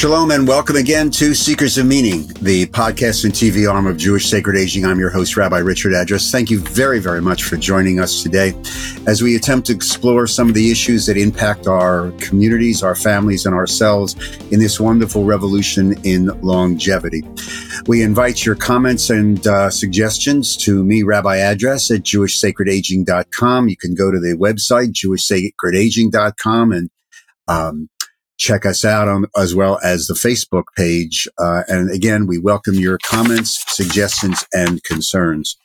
Shalom and welcome again to Seekers of Meaning, the podcast and TV arm of Jewish Sacred Aging. I'm your host, Rabbi Richard Address. Thank you very, very much for joining us today as we attempt to explore some of the issues that impact our communities, our families, and ourselves in this wonderful revolution in longevity. We invite your comments and uh, suggestions to me, Rabbi Address at jewishsacredaging.com. You can go to the website, jewishsacredaging.com and um, check us out on as well as the Facebook page. Uh, and again, we welcome your comments, suggestions, and concerns.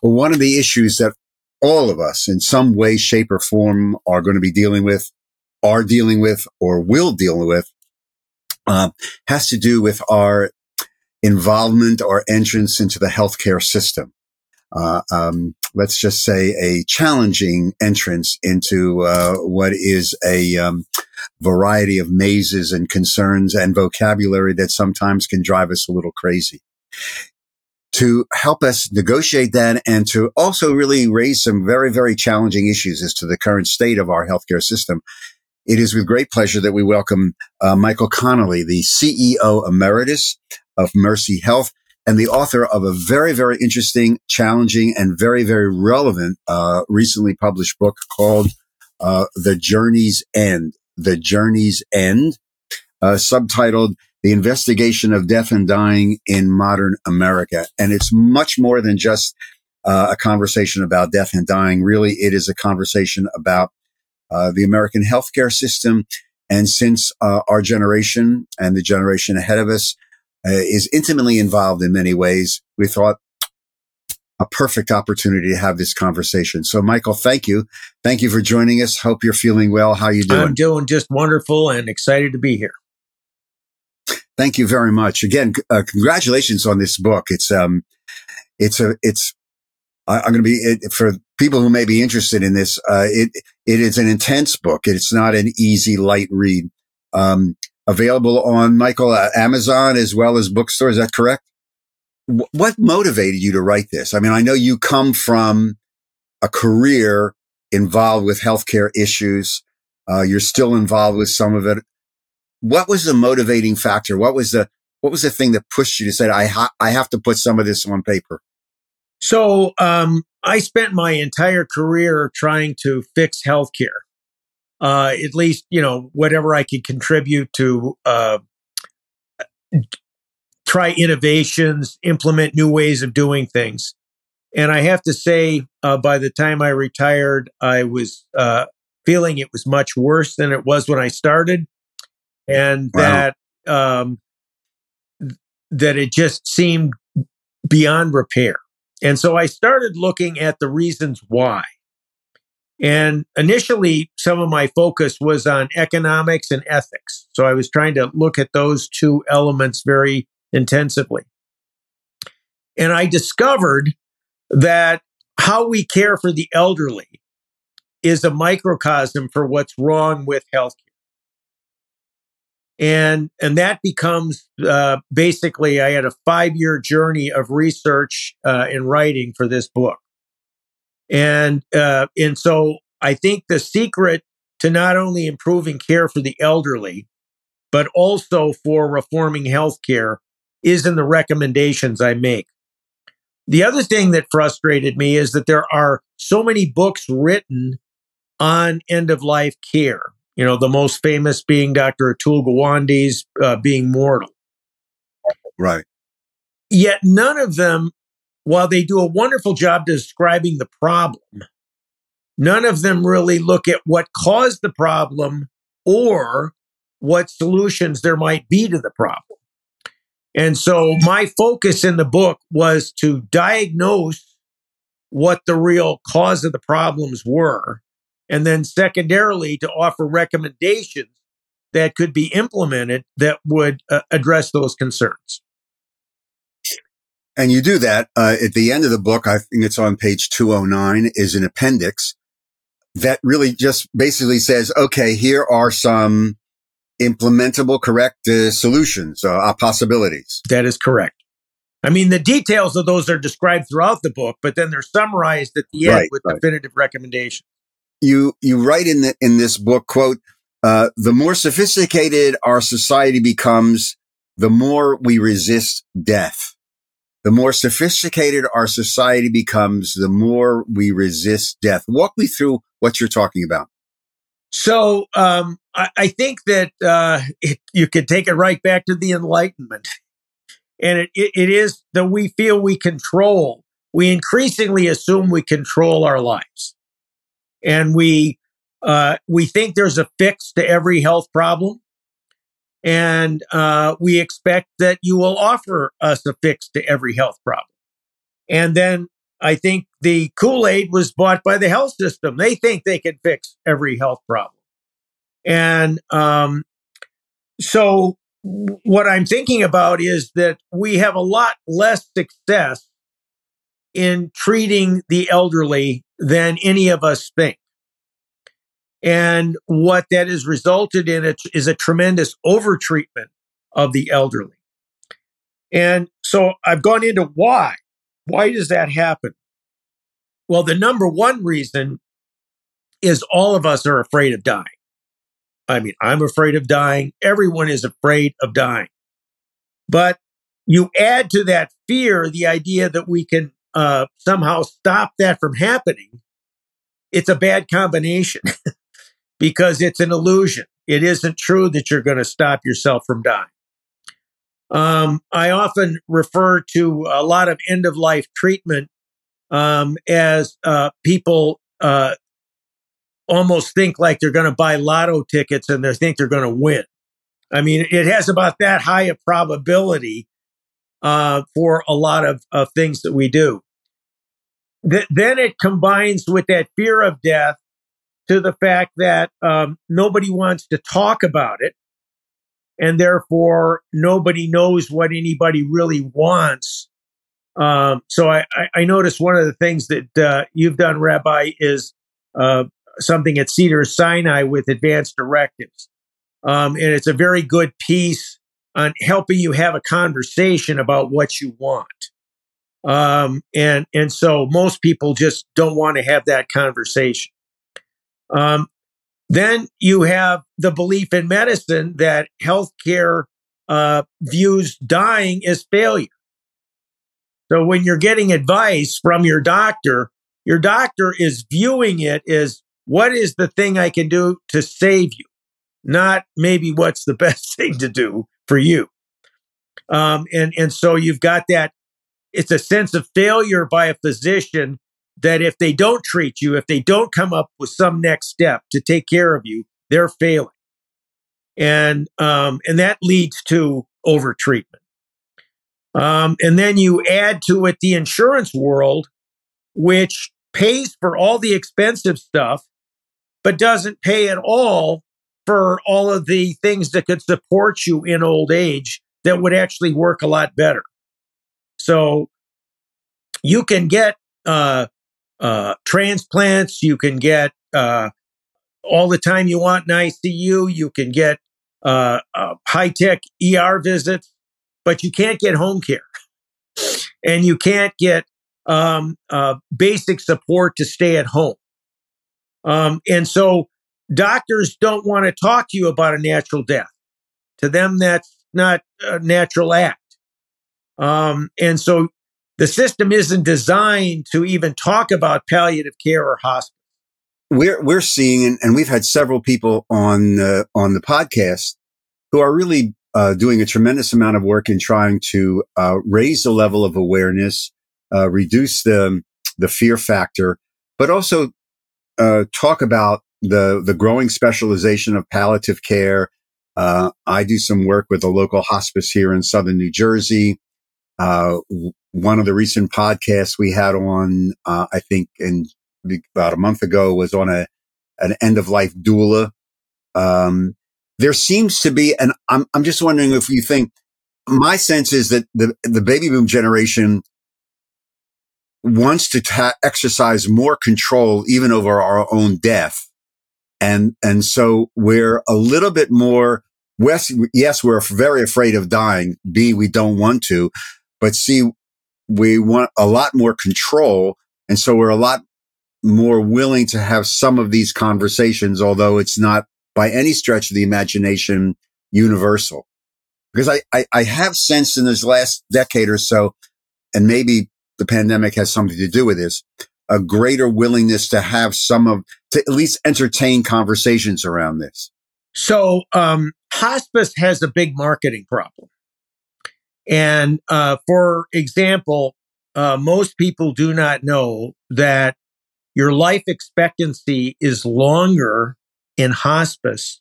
One of the issues that all of us in some way, shape, or form are going to be dealing with, are dealing with, or will deal with, uh, has to do with our involvement or entrance into the healthcare system. Uh, um, let's just say a challenging entrance into uh, what is a um, variety of mazes and concerns and vocabulary that sometimes can drive us a little crazy. To help us negotiate that and to also really raise some very, very challenging issues as to the current state of our healthcare system, it is with great pleasure that we welcome uh, Michael Connelly, the CEO emeritus of Mercy Health and the author of a very, very interesting, challenging, and very, very relevant, uh, recently published book called uh, The Journey's End. The Journey's End, uh, subtitled The Investigation of Death and Dying in Modern America. And it's much more than just uh, a conversation about death and dying. Really, it is a conversation about uh, the American healthcare system. And since uh, our generation and the generation ahead of us uh, is intimately involved in many ways, we thought a perfect opportunity to have this conversation. So, Michael, thank you. Thank you for joining us. Hope you're feeling well. How you doing? I'm doing just wonderful and excited to be here. Thank you very much. Again, uh, congratulations on this book. It's um, it's a it's. I, am going to be it, for people who may be interested in this. Uh, it it is an intense book. It's not an easy, light read. Um, available on Michael uh, Amazon as well as bookstore. Is that correct? what motivated you to write this? I mean, I know you come from a career involved with healthcare issues. Uh, you're still involved with some of it. What was the motivating factor? What was the what was the thing that pushed you to say, I ha- I have to put some of this on paper? So um, I spent my entire career trying to fix healthcare. Uh, at least, you know, whatever I could contribute to uh, try innovations, implement new ways of doing things. And I have to say, uh, by the time I retired, I was uh, feeling it was much worse than it was when I started, and wow. that um, that it just seemed beyond repair. And so I started looking at the reasons why. And initially, some of my focus was on economics and ethics. So I was trying to look at those two elements very intensively. And I discovered that how we care for the elderly is a microcosm for what's wrong with healthcare. And, and that becomes uh, basically, I had a five year journey of research uh, and writing for this book. And, uh, and so I think the secret to not only improving care for the elderly, but also for reforming healthcare is in the recommendations I make. The other thing that frustrated me is that there are so many books written on end of life care. You know, the most famous being Dr. Atul Gawande's uh, Being Mortal. Right. Yet none of them, while they do a wonderful job describing the problem, none of them really look at what caused the problem or what solutions there might be to the problem. And so my focus in the book was to diagnose what the real cause of the problems were. And then secondarily to offer recommendations that could be implemented that would uh, address those concerns. And you do that uh, at the end of the book. I think it's on page 209 is an appendix that really just basically says, okay, here are some implementable, correct uh, solutions, uh, possibilities. That is correct. I mean, the details of those are described throughout the book, but then they're summarized at the end right, with right. definitive recommendations. You you write in the, in this book, quote, uh, the more sophisticated our society becomes, the more we resist death. The more sophisticated our society becomes, the more we resist death. Walk me through what you're talking about. So um, I, I, think that uh, it, you could take it right back to the Enlightenment. And it, it, it is that we feel we control, we increasingly assume we control our lives. And we, uh, we think there's a fix to every health problem. And uh, we expect that you will offer us a fix to every health problem. And then I think the Kool Aid was bought by the health system. They think they can fix every health problem. And um, so, what I'm thinking about is that we have a lot less success in treating the elderly than any of us think. And what that has resulted in is a tremendous overtreatment of the elderly. And so I've gone into why. Why does that happen? Well, the number one reason is all of us are afraid of dying. I mean, I'm afraid of dying. Everyone is afraid of dying. But you add to that fear the idea that we can uh, somehow stop that from happening. It's a bad combination. because it's an illusion. It isn't true that you're going to stop yourself from dying. Um, I often refer to a lot of end of life treatment um, as uh, people uh, almost think like they're going to buy lotto tickets and they think they're going to win. I mean, it has about that high a probability uh, for a lot of, of things that we do. Th- then it combines with that fear of death to the fact that um, nobody wants to talk about it. And therefore, nobody knows what anybody really wants. Um, so I, I, noticed one of the things that uh, you've done, Rabbi, is uh, something at Cedar Sinai with advanced directives. Um, and it's a very good piece on helping you have a conversation about what you want. Um, and, and so most people just don't want to have that conversation. Um, then you have the belief in medicine that healthcare uh, views dying as failure. So when you're getting advice from your doctor, your doctor is viewing it as what is the thing I can do to save you, not maybe what's the best thing to do for you. Um, and and so you've got that. It's a sense of failure by a physician that if they don't treat you, if they don't come up with some next step to take care of you, they're failing. And, um, and that leads to overtreatment. Um, and then you add to it the insurance world, which pays for all the expensive stuff, but doesn't pay at all for all of the things that could support you in old age that would actually work a lot better. So you can get uh, uh, transplants. You can get uh, all the time you want in ICU. You can get uh, high tech ER visits, but you can't get home care, and you can't get um, basic support to stay at home. Um, and so doctors don't want to talk to you about a natural death. To them, that's not a natural act. Um, and so the system isn't designed to even talk about palliative care or hospice. We're we're seeing, and we've had several people on uh, on the podcast who are really uh, doing a tremendous amount of work in trying to uh, raise the level of awareness, uh, reduce the the fear factor, but also uh, talk about the the growing specialization of palliative care. Uh, I do some work with a local hospice here in southern New Jersey. Uh, one of the recent podcasts we had on, uh, I think in about a month ago was on a, an end of life doula. Um, there seems to be, and I'm, I'm just wondering if you think my sense is that the, the baby boom generation wants to ta- exercise more control even over our own death. And, and so we're a little bit more, yes, yes, we're very afraid of dying. B, we don't want to, but see, we want a lot more control. And so we're a lot more willing to have some of these conversations, although it's not by any stretch of the imagination universal. Because I, I, I have sensed in this last decade or so, and maybe the pandemic has something to do with this, a greater willingness to have some of, to at least entertain conversations around this. So, um, hospice has a big marketing problem. And uh, for example, uh, most people do not know that your life expectancy is longer in hospice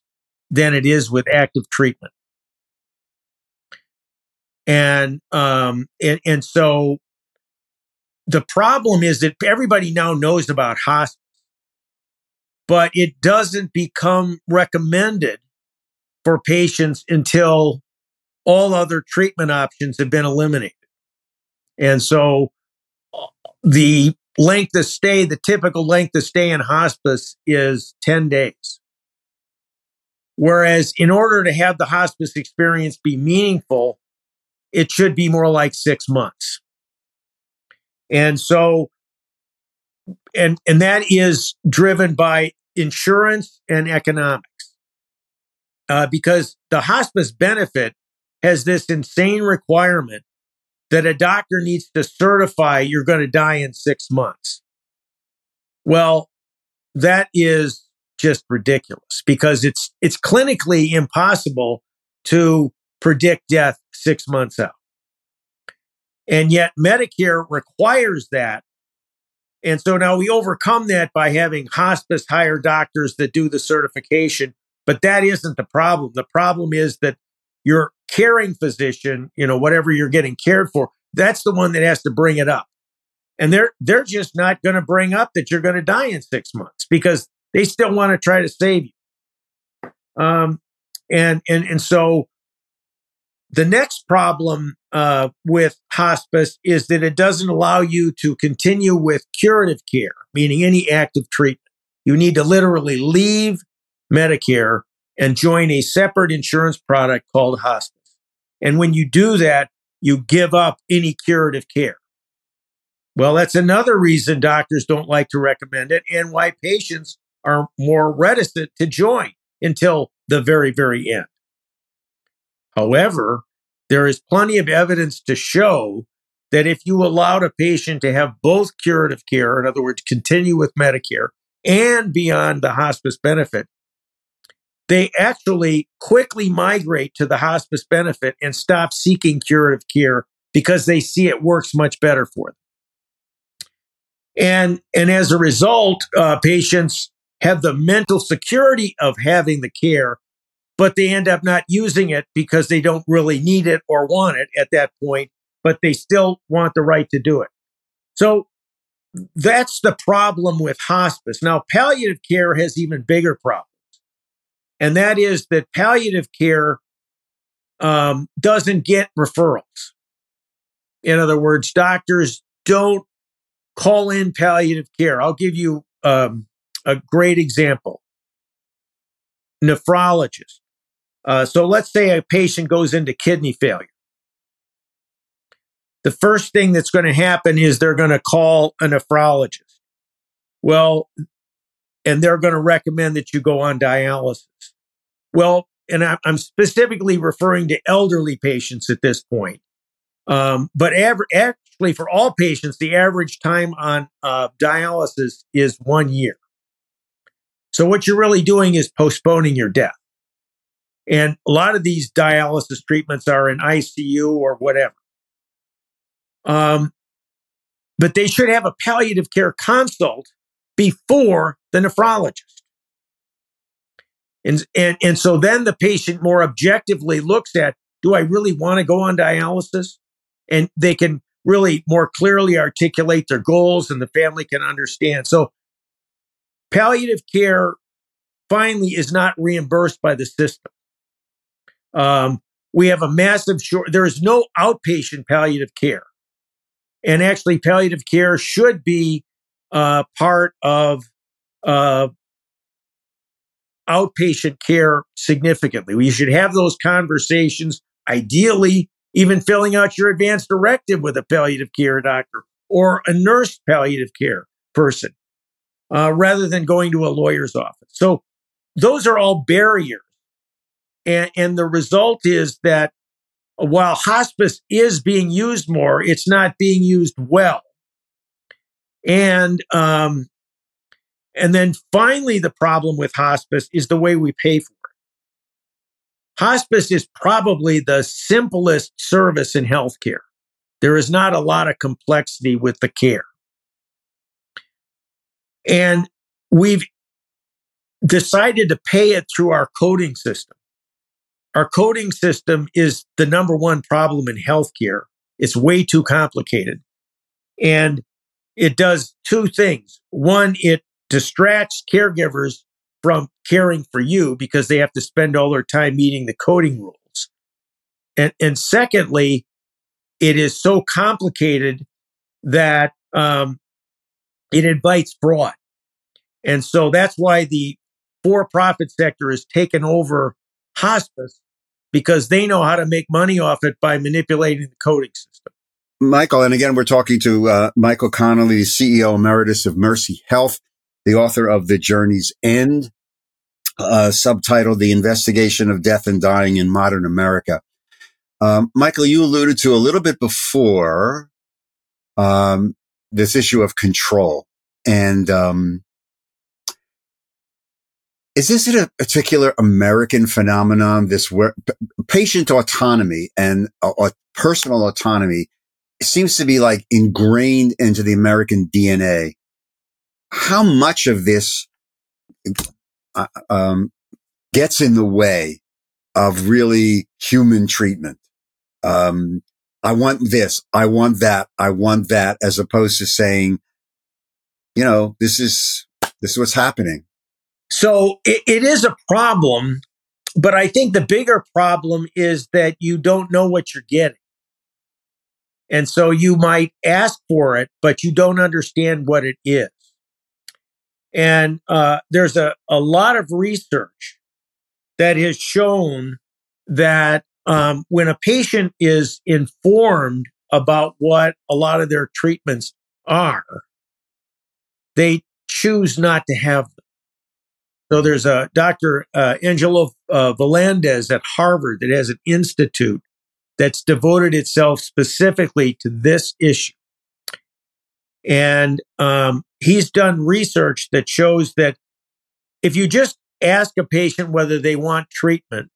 than it is with active treatment. And um, and, and so the problem is that everybody now knows about hospice, but it doesn't become recommended for patients until all other treatment options have been eliminated. And so the length of stay, the typical length of stay in hospice is 10 days. Whereas in order to have the hospice experience be meaningful, it should be more like six months. And so, and, and that is driven by insurance and economics. Uh, because the hospice benefit has this insane requirement that a doctor needs to certify you're going to die in six months. Well, that is just ridiculous because it's it's clinically impossible to predict death six months out. And yet Medicare requires that. And so now we overcome that by having hospice hire doctors that do the certification. But that isn't the problem. The problem is that your caring physician, you know, whatever you're getting cared for, that's the one that has to bring it up. And they're they're just not going to bring up that you're going to die in 6 months because they still want to try to save you. Um and and and so the next problem uh, with hospice is that it doesn't allow you to continue with curative care, meaning any active treatment. You need to literally leave Medicare and join a separate insurance product called hospice. And when you do that, you give up any curative care. Well, that's another reason doctors don't like to recommend it and why patients are more reticent to join until the very, very end. However, there is plenty of evidence to show that if you allowed a patient to have both curative care, in other words, continue with Medicare and beyond the hospice benefit, they actually quickly migrate to the hospice benefit and stop seeking curative care because they see it works much better for them. And, and as a result, uh, patients have the mental security of having the care, but they end up not using it because they don't really need it or want it at that point, but they still want the right to do it. So that's the problem with hospice. Now, palliative care has even bigger problems and that is that palliative care um, doesn't get referrals. In other words, doctors don't call in palliative care. I'll give you um, a great example. Nephrologist. Uh, so let's say a patient goes into kidney failure. The first thing that's going to happen is they're going to call a nephrologist. Well, and they're going to recommend that you go on dialysis. Well, and I'm specifically referring to elderly patients at this point. Um, but aver- actually, for all patients, the average time on uh, dialysis is one year. So what you're really doing is postponing your death. And a lot of these dialysis treatments are in ICU or whatever. Um, but they should have a palliative care consult before the nephrologist. And, and, and so then the patient more objectively looks at, do I really want to go on dialysis? And they can really more clearly articulate their goals and the family can understand. So palliative care finally is not reimbursed by the system. Um, we have a massive short, there is no outpatient palliative care. And actually, palliative care should be uh, part of uh, outpatient care significantly. We should have those conversations, ideally, even filling out your advance directive with a palliative care doctor or a nurse palliative care person, uh, rather than going to a lawyer's office. So those are all barriers. And, and the result is that while hospice is being used more, it's not being used well. And um, and then finally, the problem with hospice is the way we pay for it. Hospice is probably the simplest service in healthcare. There is not a lot of complexity with the care. And we've decided to pay it through our coding system. Our coding system is the number one problem in healthcare. It's way too complicated. And it does two things. One, it distracts caregivers from caring for you because they have to spend all their time meeting the coding rules. And, and secondly, it is so complicated that um, it invites fraud. And so that's why the for profit sector has taken over hospice because they know how to make money off it by manipulating the coding system. Michael, and again, we're talking to uh, Michael Connelly, CEO emeritus of Mercy Health, the author of The Journey's End, uh, subtitled The Investigation of Death and Dying in Modern America. Um, Michael, you alluded to a little bit before um, this issue of control. And um, is this a particular American phenomenon? This where patient autonomy and uh, personal autonomy seems to be like ingrained into the American DNA. How much of this uh, um, gets in the way of really human treatment? Um, I want this. I want that. I want that as opposed to saying, you know, this is, this is what's happening. So it, it is a problem, but I think the bigger problem is that you don't know what you're getting. And so you might ask for it, but you don't understand what it is. And uh, there's a, a lot of research that has shown that um, when a patient is informed about what a lot of their treatments are, they choose not to have them. So there's a Dr. Uh, Angelo uh, at Harvard that has an institute that's devoted itself specifically to this issue. And um, he's done research that shows that if you just ask a patient whether they want treatment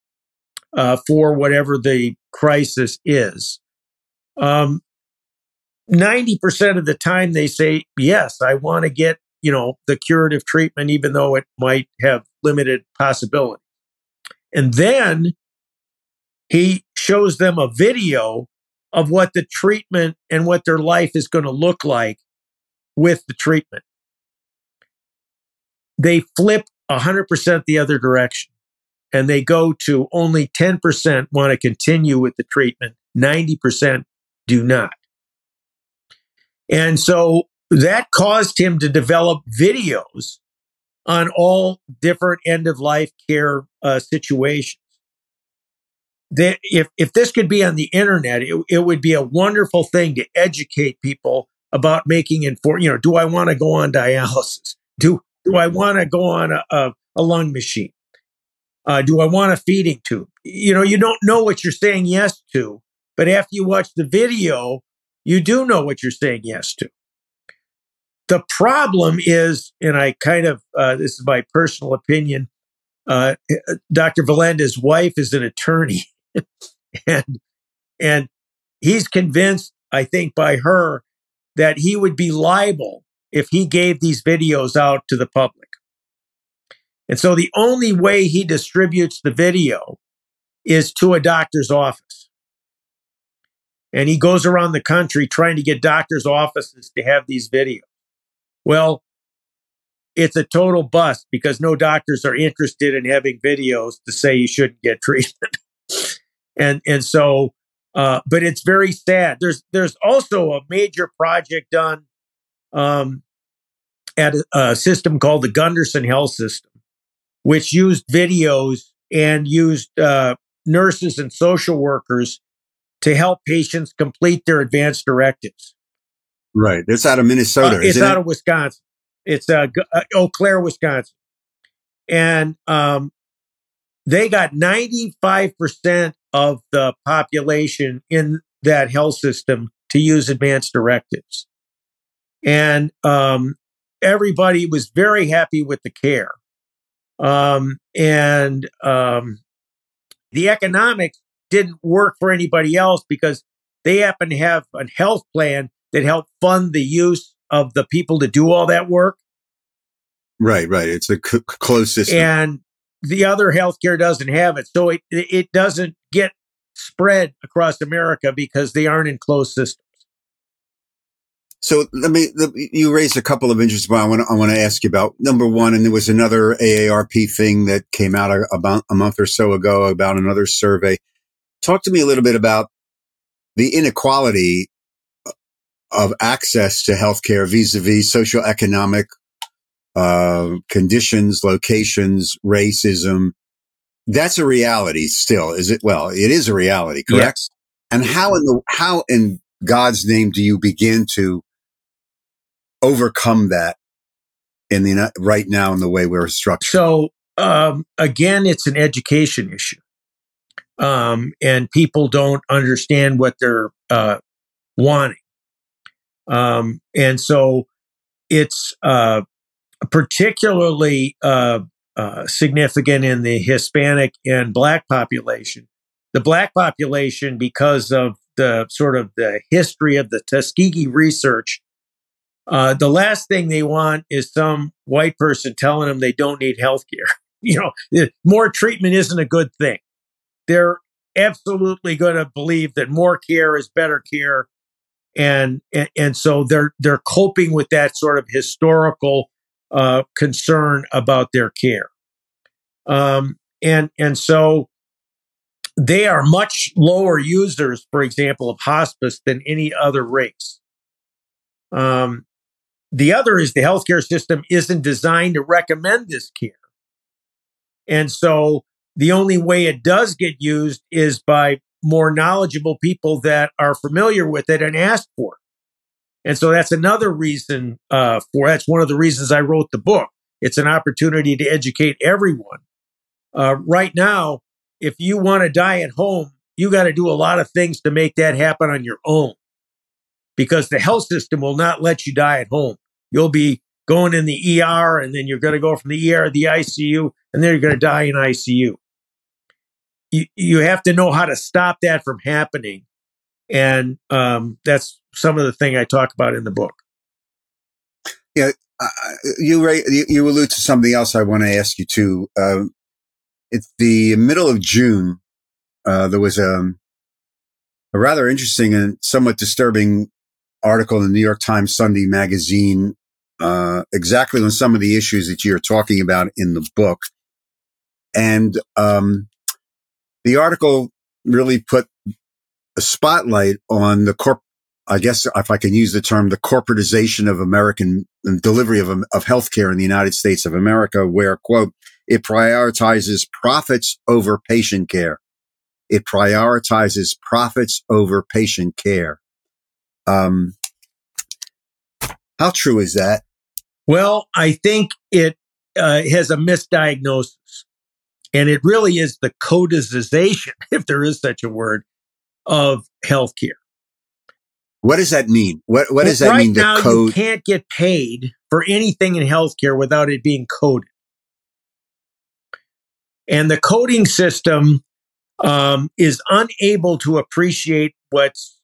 uh, for whatever the crisis is, um, 90% of the time they say, yes, I want to get you know, the curative treatment, even though it might have limited possibility. And then he shows them a video of what the treatment and what their life is going to look like with the treatment. They flip 100% the other direction and they go to only 10% want to continue with the treatment, 90% do not. And so that caused him to develop videos on all different end of life care uh, situations. That if, if this could be on the internet, it, it would be a wonderful thing to educate people about making informed, you know, do I want to go on dialysis? Do, do I want to go on a, a, a lung machine? Uh, do I want a feeding tube? You know, you don't know what you're saying yes to, but after you watch the video, you do know what you're saying yes to. The problem is, and I kind of, uh, this is my personal opinion, uh, Dr. Volandes's wife is an attorney. and, and he's convinced, I think, by her that he would be liable if he gave these videos out to the public. And so the only way he distributes the video is to a doctor's office. And he goes around the country trying to get doctors' offices to have these videos. Well, it's a total bust because no doctors are interested in having videos to say you shouldn't get treatment. and and so uh, but it's very sad. There's there's also a major project done um, at a, a system called the Gundersen Health System, which used videos and used uh, nurses and social workers to help patients complete their advanced directives. Right. It's out of Minnesota. Uh, it's out it? of Wisconsin. It's uh, uh, Eau Claire, Wisconsin. and um, they got 95% of the population in that health system to use advanced directives. And um, everybody was very happy with the care. Um, and um, the economics didn't work for anybody else because they happen to have a health plan that helped fund the use of the people to do all that work. Right, right. It's a c- closed system. And the other healthcare doesn't have it. So it, it doesn't get spread across America because they aren't in closed systems. So let me, you raised a couple of interesting points I want to, I want to ask you about. Number one, and there was another AARP thing that came out about a month or so ago about another survey. Talk to me a little bit about the inequality of access to healthcare vis-a-vis socioeconomic uh, conditions, locations, racism. That's a reality still, is it? Well, it is a reality, correct? Yes. And how in the how in God's name do you begin to overcome that in the right now in the way we're structured? So um, again, it's an education issue, um, and people don't understand what they're uh, wanting, um, and so it's uh, particularly uh, uh, significant in the Hispanic and Black population. The Black population, because of the sort of the history of the Tuskegee research, uh, the last thing they want is some white person telling them they don't need health care. you know, more treatment isn't a good thing. They're absolutely going to believe that more care is better care. And, and, and so they're, they're coping with that sort of historical uh, concern about their care. Um, and, and so they are much lower users, for example, of hospice than any other race. Um, the other is the healthcare system isn't designed to recommend this care. And so the only way it does get used is by more knowledgeable people that are familiar with it and ask for it. And so that's another reason uh, for that's one of the reasons I wrote the book. It's an opportunity to educate everyone. Uh, right now, if you want to die at home, you got to do a lot of things to make that happen on your own because the health system will not let you die at home. You'll be going in the ER and then you're going to go from the ER to the ICU and then you're going to die in ICU. You, you have to know how to stop that from happening. And um, that's some of the thing I talk about in the book. Yeah, uh, you, you, you allude to something else I want to ask you too. Uh, it's the middle of June. Uh, there was a, um, a rather interesting and somewhat disturbing article in the New York Times Sunday magazine, uh, exactly on some of the issues that you're talking about in the book. And, um, the article really put a spotlight on the corp, I guess if I can use the term, the corporatization of American delivery of, of healthcare in the United States of America, where quote, it prioritizes profits over patient care. It prioritizes profits over patient care. Um, how true is that? Well, I think it uh, has a misdiagnosis. And it really is the codization, if there is such a word, of healthcare. What does that mean? What What well, does that right mean? Right now, code- you can't get paid for anything in healthcare without it being coded. And the coding system um, is unable to appreciate what's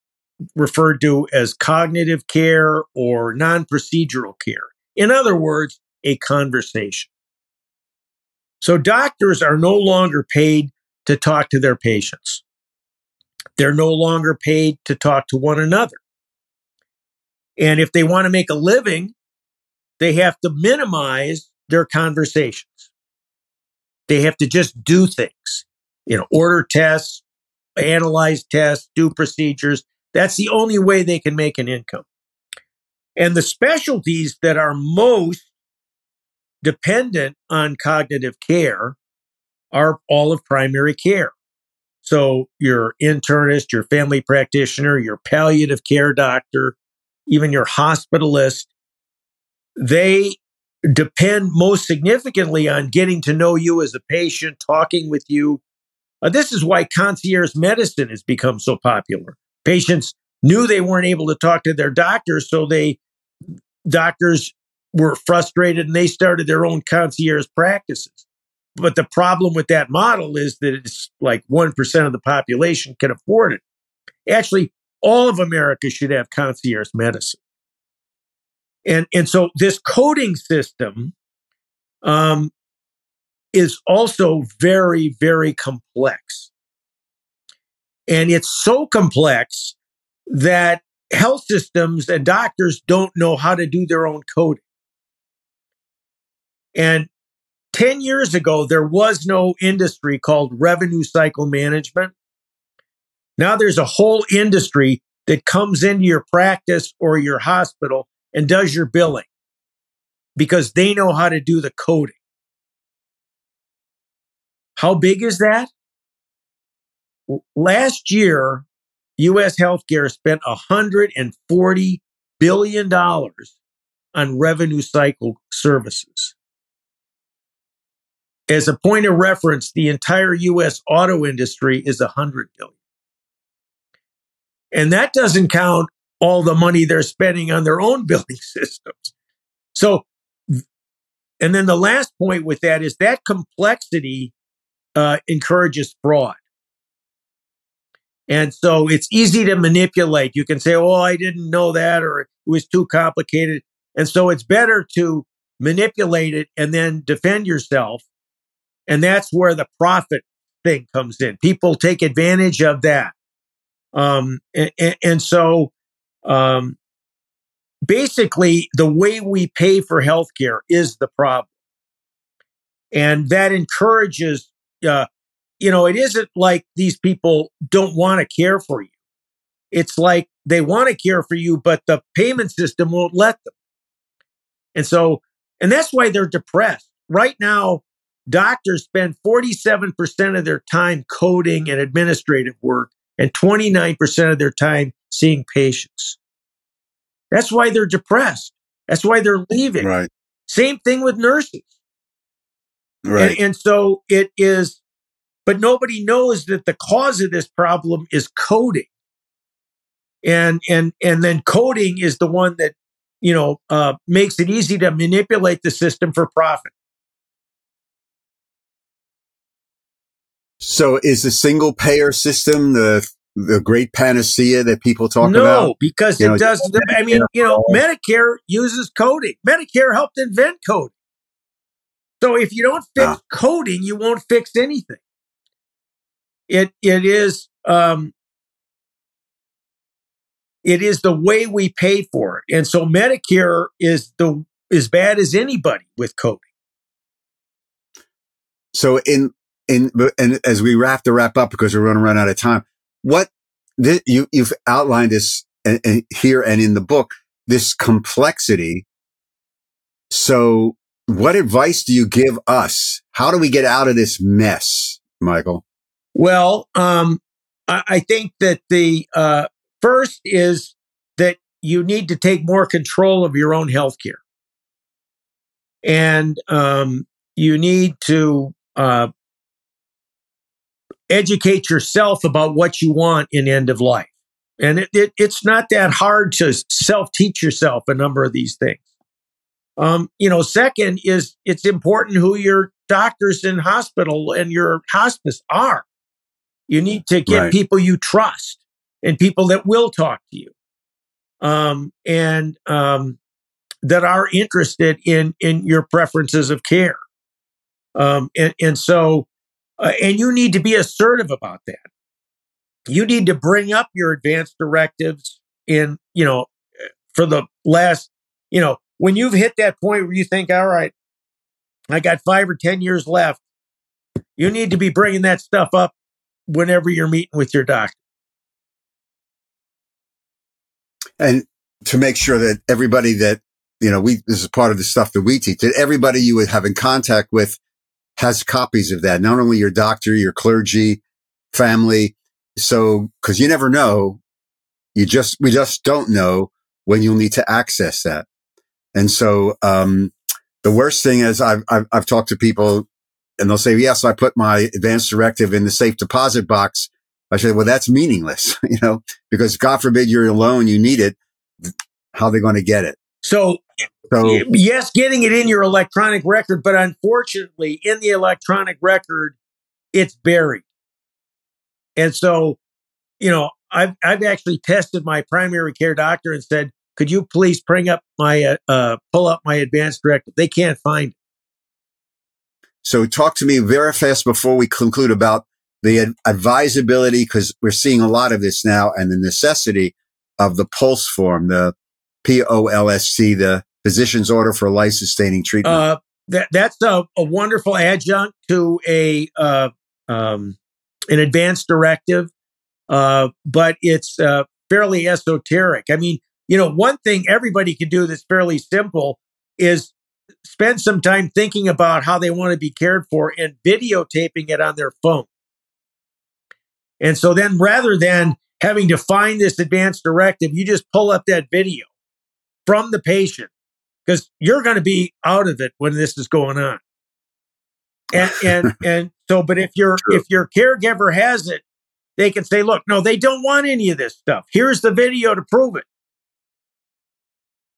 referred to as cognitive care or non procedural care. In other words, a conversation. So doctors are no longer paid to talk to their patients. They're no longer paid to talk to one another. And if they want to make a living, they have to minimize their conversations. They have to just do things, you know, order tests, analyze tests, do procedures. That's the only way they can make an income. And the specialties that are most dependent on cognitive care are all of primary care. So your internist, your family practitioner, your palliative care doctor, even your hospitalist, they depend most significantly on getting to know you as a patient, talking with you. Uh, this is why concierge medicine has become so popular. Patients knew they weren't able to talk to their doctors, so they doctors were frustrated and they started their own concierge practices. But the problem with that model is that it's like 1% of the population can afford it. Actually, all of America should have concierge medicine. And, and so this coding system um, is also very, very complex. And it's so complex that health systems and doctors don't know how to do their own coding. And 10 years ago, there was no industry called revenue cycle management. Now there's a whole industry that comes into your practice or your hospital and does your billing because they know how to do the coding. How big is that? Last year, US healthcare spent $140 billion on revenue cycle services. As a point of reference, the entire US auto industry is 100 billion. And that doesn't count all the money they're spending on their own building systems. So, and then the last point with that is that complexity uh, encourages fraud. And so it's easy to manipulate. You can say, oh, I didn't know that, or it was too complicated. And so it's better to manipulate it and then defend yourself. And that's where the profit thing comes in. People take advantage of that. Um, and, and, so, um, basically the way we pay for healthcare is the problem. And that encourages, uh, you know, it isn't like these people don't want to care for you. It's like they want to care for you, but the payment system won't let them. And so, and that's why they're depressed. Right now, doctors spend 47% of their time coding and administrative work and 29% of their time seeing patients. That's why they're depressed. That's why they're leaving. Right. Same thing with nurses. Right. And, and so it is, but nobody knows that the cause of this problem is coding. And, and, and then coding is the one that, you know, uh, makes it easy to manipulate the system for profit. So is the single payer system the the great panacea that people talk no, about? No, because you it know, does. I mean, you know, Medicare uses coding. Medicare helped invent coding. So if you don't fix ah. coding, you won't fix anything. It it is um, it is the way we pay for it, and so Medicare is the as bad as anybody with coding. So in in and as we wrap to wrap up because we're going to run out of time, what th- you you've outlined this and, and here and in the book this complexity. So, what advice do you give us? How do we get out of this mess, Michael? Well, um, I, I think that the uh, first is that you need to take more control of your own health care. And um, you need to uh, educate yourself about what you want in end of life. And it, it, it's not that hard to self teach yourself a number of these things. Um, you know, second is it's important who your doctors in hospital and your hospice are. You need to get right. people you trust and people that will talk to you, um, and um, that are interested in in your preferences of care. Um, and, and so uh, and you need to be assertive about that. You need to bring up your advanced directives in, you know, for the last, you know, when you've hit that point where you think, all right, I got five or 10 years left, you need to be bringing that stuff up whenever you're meeting with your doctor. And to make sure that everybody that, you know, we, this is part of the stuff that we teach, that everybody you would have in contact with has copies of that. Not only your doctor, your clergy, family. So, cause you never know. You just, we just don't know when you'll need to access that. And so, um, the worst thing is I've, I've, I've talked to people and they'll say, yes, I put my advance directive in the safe deposit box. I say, well, that's meaningless, you know, because God forbid you're alone, you need it. How are they going to get it? So, so, yes, getting it in your electronic record, but unfortunately, in the electronic record, it's buried. And so, you know, I've I've actually tested my primary care doctor and said, "Could you please bring up my uh, uh pull up my advanced directive?" They can't find it. So, talk to me very fast before we conclude about the advisability, because we're seeing a lot of this now, and the necessity of the POLST form, the P O L S T, the physician's order for life sustaining treatment. Uh, that that's a, a, wonderful adjunct to a uh, um, an advanced directive, uh, but it's uh, fairly esoteric. I mean, you know, one thing everybody can do that's fairly simple is spend some time thinking about how they want to be cared for and videotaping it on their phone. And so then rather than having to find this advanced directive, you just pull up that video from the patient because you're going to be out of it when this is going on. And and and so, but if your if your caregiver has it, they can say, "Look, no, they don't want any of this stuff. Here's the video to prove it."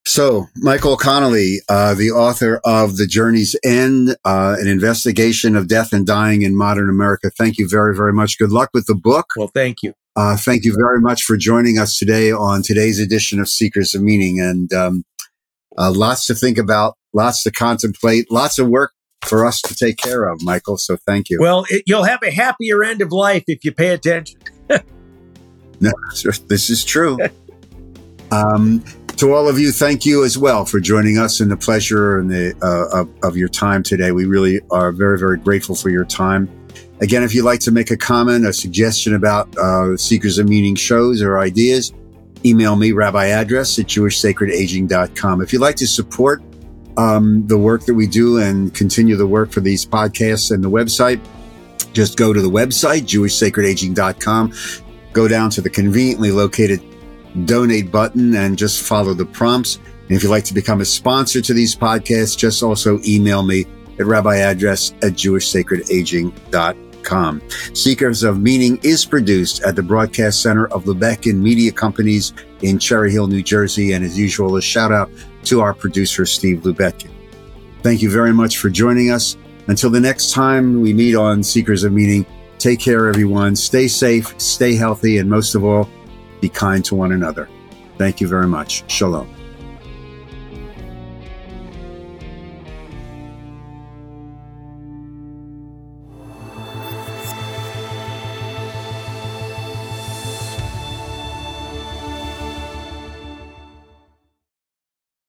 So, Michael Connelly, uh, the author of The Journey's End, uh, an investigation of death and dying in modern America. Thank you very, very much. Good luck with the book. Well, thank you. Uh, thank you very much for joining us today on today's edition of Seekers of Meaning. And um, uh, lots to think about, lots to contemplate, lots of work for us to take care of, Michael. So thank you. Well, it, you'll have a happier end of life if you pay attention. no, this is true. um, to all of you, thank you as well for joining us and the pleasure and the uh, of, of your time today. We really are very, very grateful for your time. Again, if you'd like to make a comment, a suggestion about uh, Seekers of Meaning shows or ideas, email me, rabbi address at jewishsacredaging.com. If you'd like to support um, the work that we do and continue the work for these podcasts and the website, just go to the website, jewishsacredaging.com, go down to the conveniently located donate button and just follow the prompts. And if you'd like to become a sponsor to these podcasts, just also email me at rabbiaddress at jewishsacredaging.com. Seekers of Meaning is produced at the Broadcast Center of Lubetkin Media Companies in Cherry Hill, New Jersey. And as usual, a shout out to our producer, Steve Lubetkin. Thank you very much for joining us. Until the next time we meet on Seekers of Meaning, take care, everyone. Stay safe, stay healthy, and most of all, be kind to one another. Thank you very much. Shalom.